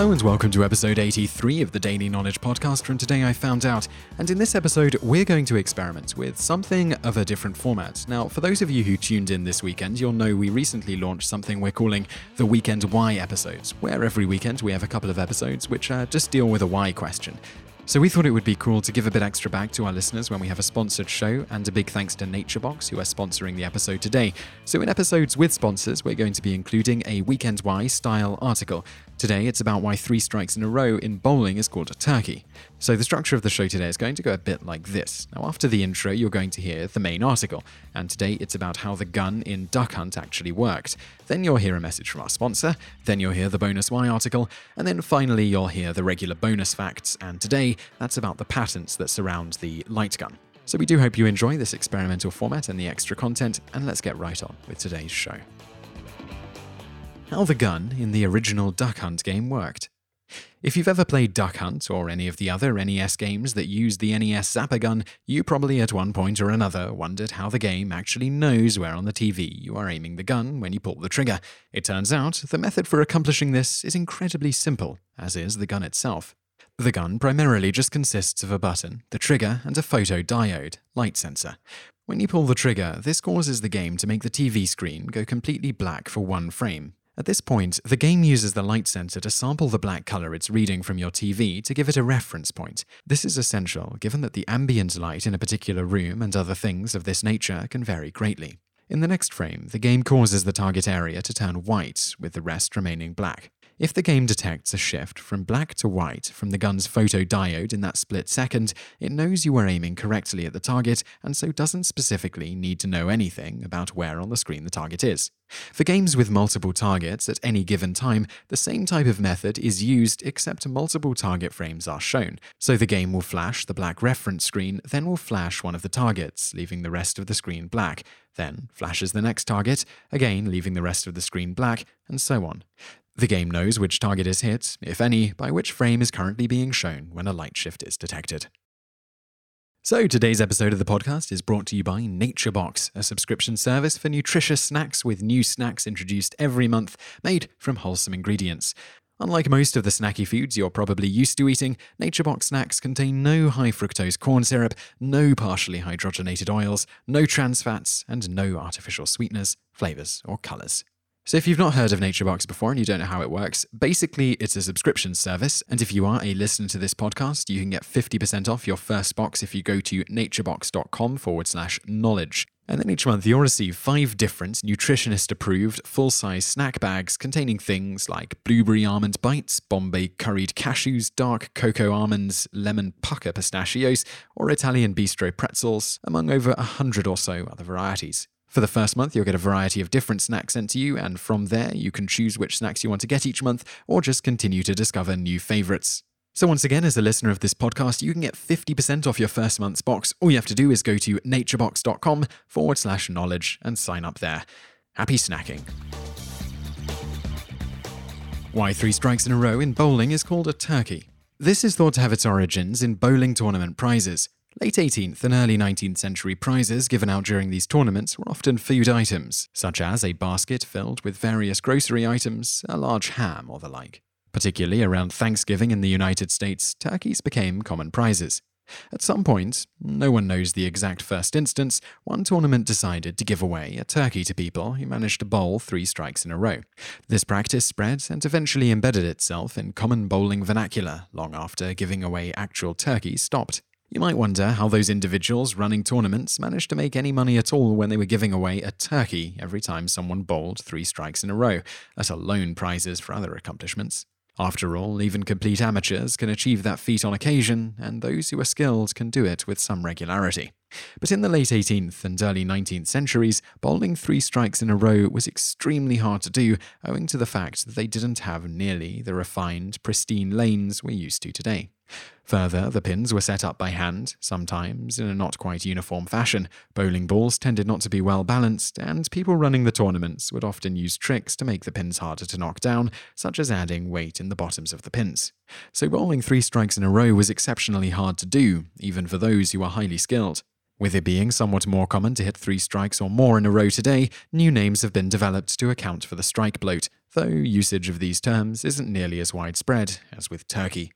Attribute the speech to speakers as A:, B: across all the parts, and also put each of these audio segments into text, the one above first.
A: Hello and welcome to episode 83 of the Daily Knowledge Podcast from Today I Found Out. And in this episode, we're going to experiment with something of a different format. Now, for those of you who tuned in this weekend, you'll know we recently launched something we're calling the Weekend Why episodes, where every weekend we have a couple of episodes which uh, just deal with a why question. So we thought it would be cool to give a bit extra back to our listeners when we have a sponsored show, and a big thanks to NatureBox, who are sponsoring the episode today. So in episodes with sponsors, we're going to be including a Weekend Why style article. Today, it's about why three strikes in a row in bowling is called a turkey. So, the structure of the show today is going to go a bit like this. Now, after the intro, you're going to hear the main article, and today it's about how the gun in Duck Hunt actually worked. Then you'll hear a message from our sponsor, then you'll hear the bonus why article, and then finally you'll hear the regular bonus facts, and today that's about the patents that surround the light gun. So, we do hope you enjoy this experimental format and the extra content, and let's get right on with today's show how the gun in the original Duck Hunt game worked. If you've ever played Duck Hunt or any of the other NES games that use the NES Zapper gun, you probably at one point or another wondered how the game actually knows where on the TV you are aiming the gun when you pull the trigger. It turns out the method for accomplishing this is incredibly simple, as is the gun itself. The gun primarily just consists of a button, the trigger, and a photodiode, light sensor. When you pull the trigger, this causes the game to make the TV screen go completely black for one frame, at this point, the game uses the light sensor to sample the black color it's reading from your TV to give it a reference point. This is essential given that the ambient light in a particular room and other things of this nature can vary greatly. In the next frame, the game causes the target area to turn white, with the rest remaining black. If the game detects a shift from black to white from the gun's photodiode in that split second, it knows you are aiming correctly at the target and so doesn't specifically need to know anything about where on the screen the target is. For games with multiple targets at any given time, the same type of method is used except multiple target frames are shown. So the game will flash the black reference screen, then will flash one of the targets, leaving the rest of the screen black, then flashes the next target, again leaving the rest of the screen black, and so on. The game knows which target is hit, if any, by which frame is currently being shown when a light shift is detected. So, today's episode of the podcast is brought to you by NatureBox, a subscription service for nutritious snacks with new snacks introduced every month made from wholesome ingredients. Unlike most of the snacky foods you're probably used to eating, NatureBox snacks contain no high fructose corn syrup, no partially hydrogenated oils, no trans fats, and no artificial sweeteners, flavors, or colors. So, if you've not heard of NatureBox before and you don't know how it works, basically it's a subscription service. And if you are a listener to this podcast, you can get 50% off your first box if you go to naturebox.com forward slash knowledge. And then each month you'll receive five different nutritionist approved full size snack bags containing things like blueberry almond bites, Bombay curried cashews, dark cocoa almonds, lemon pucker pistachios, or Italian bistro pretzels, among over a hundred or so other varieties. For the first month, you'll get a variety of different snacks sent to you, and from there, you can choose which snacks you want to get each month, or just continue to discover new favorites. So, once again, as a listener of this podcast, you can get 50% off your first month's box. All you have to do is go to naturebox.com forward slash knowledge and sign up there. Happy snacking. Why three strikes in a row in bowling is called a turkey. This is thought to have its origins in bowling tournament prizes. Late 18th and early 19th century prizes given out during these tournaments were often food items, such as a basket filled with various grocery items, a large ham, or the like. Particularly around Thanksgiving in the United States, turkeys became common prizes. At some point, no one knows the exact first instance, one tournament decided to give away a turkey to people who managed to bowl three strikes in a row. This practice spread and eventually embedded itself in common bowling vernacular long after giving away actual turkeys stopped. You might wonder how those individuals running tournaments managed to make any money at all when they were giving away a turkey every time someone bowled three strikes in a row, let alone prizes for other accomplishments. After all, even complete amateurs can achieve that feat on occasion, and those who are skilled can do it with some regularity. But in the late 18th and early 19th centuries, bowling three strikes in a row was extremely hard to do owing to the fact that they didn't have nearly the refined, pristine lanes we're used to today. Further, the pins were set up by hand, sometimes in a not quite uniform fashion. Bowling balls tended not to be well balanced, and people running the tournaments would often use tricks to make the pins harder to knock down, such as adding weight in the bottoms of the pins. So, bowling three strikes in a row was exceptionally hard to do, even for those who were highly skilled. With it being somewhat more common to hit three strikes or more in a row today, new names have been developed to account for the strike bloat, though usage of these terms isn't nearly as widespread as with turkey.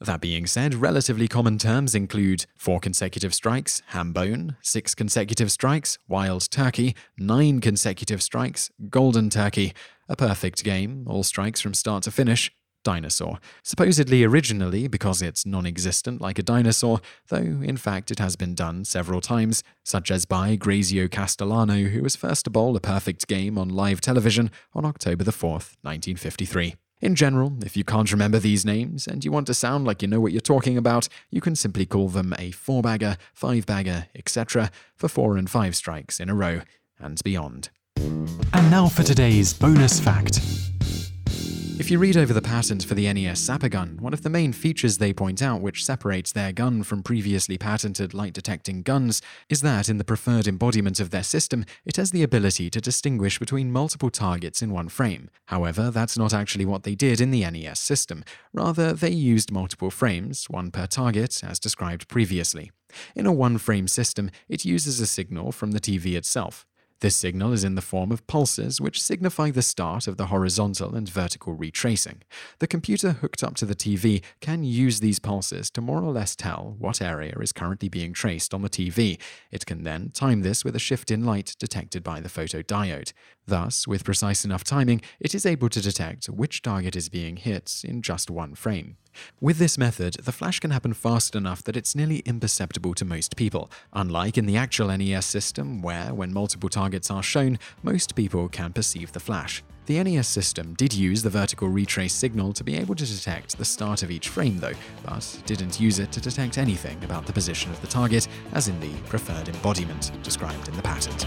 A: That being said, relatively common terms include four consecutive strikes, ham bone, six consecutive strikes, wild turkey, nine consecutive strikes, golden turkey, a perfect game, all strikes from start to finish, dinosaur. Supposedly originally because it's non existent like a dinosaur, though in fact it has been done several times, such as by Grazio Castellano, who was first to bowl a perfect game on live television on October the 4th, 1953. In general, if you can't remember these names and you want to sound like you know what you're talking about, you can simply call them a four bagger, five bagger, etc., for four and five strikes in a row and beyond.
B: And now for today's bonus fact.
A: If you read over the patent for the NES Zapper gun, one of the main features they point out which separates their gun from previously patented light detecting guns is that in the preferred embodiment of their system, it has the ability to distinguish between multiple targets in one frame. However, that's not actually what they did in the NES system. Rather, they used multiple frames, one per target, as described previously. In a one frame system, it uses a signal from the TV itself. This signal is in the form of pulses, which signify the start of the horizontal and vertical retracing. The computer hooked up to the TV can use these pulses to more or less tell what area is currently being traced on the TV. It can then time this with a shift in light detected by the photodiode. Thus, with precise enough timing, it is able to detect which target is being hit in just one frame. With this method, the flash can happen fast enough that it's nearly imperceptible to most people, unlike in the actual NES system, where, when multiple targets are shown, most people can perceive the flash. The NES system did use the vertical retrace signal to be able to detect the start of each frame, though, but didn't use it to detect anything about the position of the target, as in the preferred embodiment described in the patent.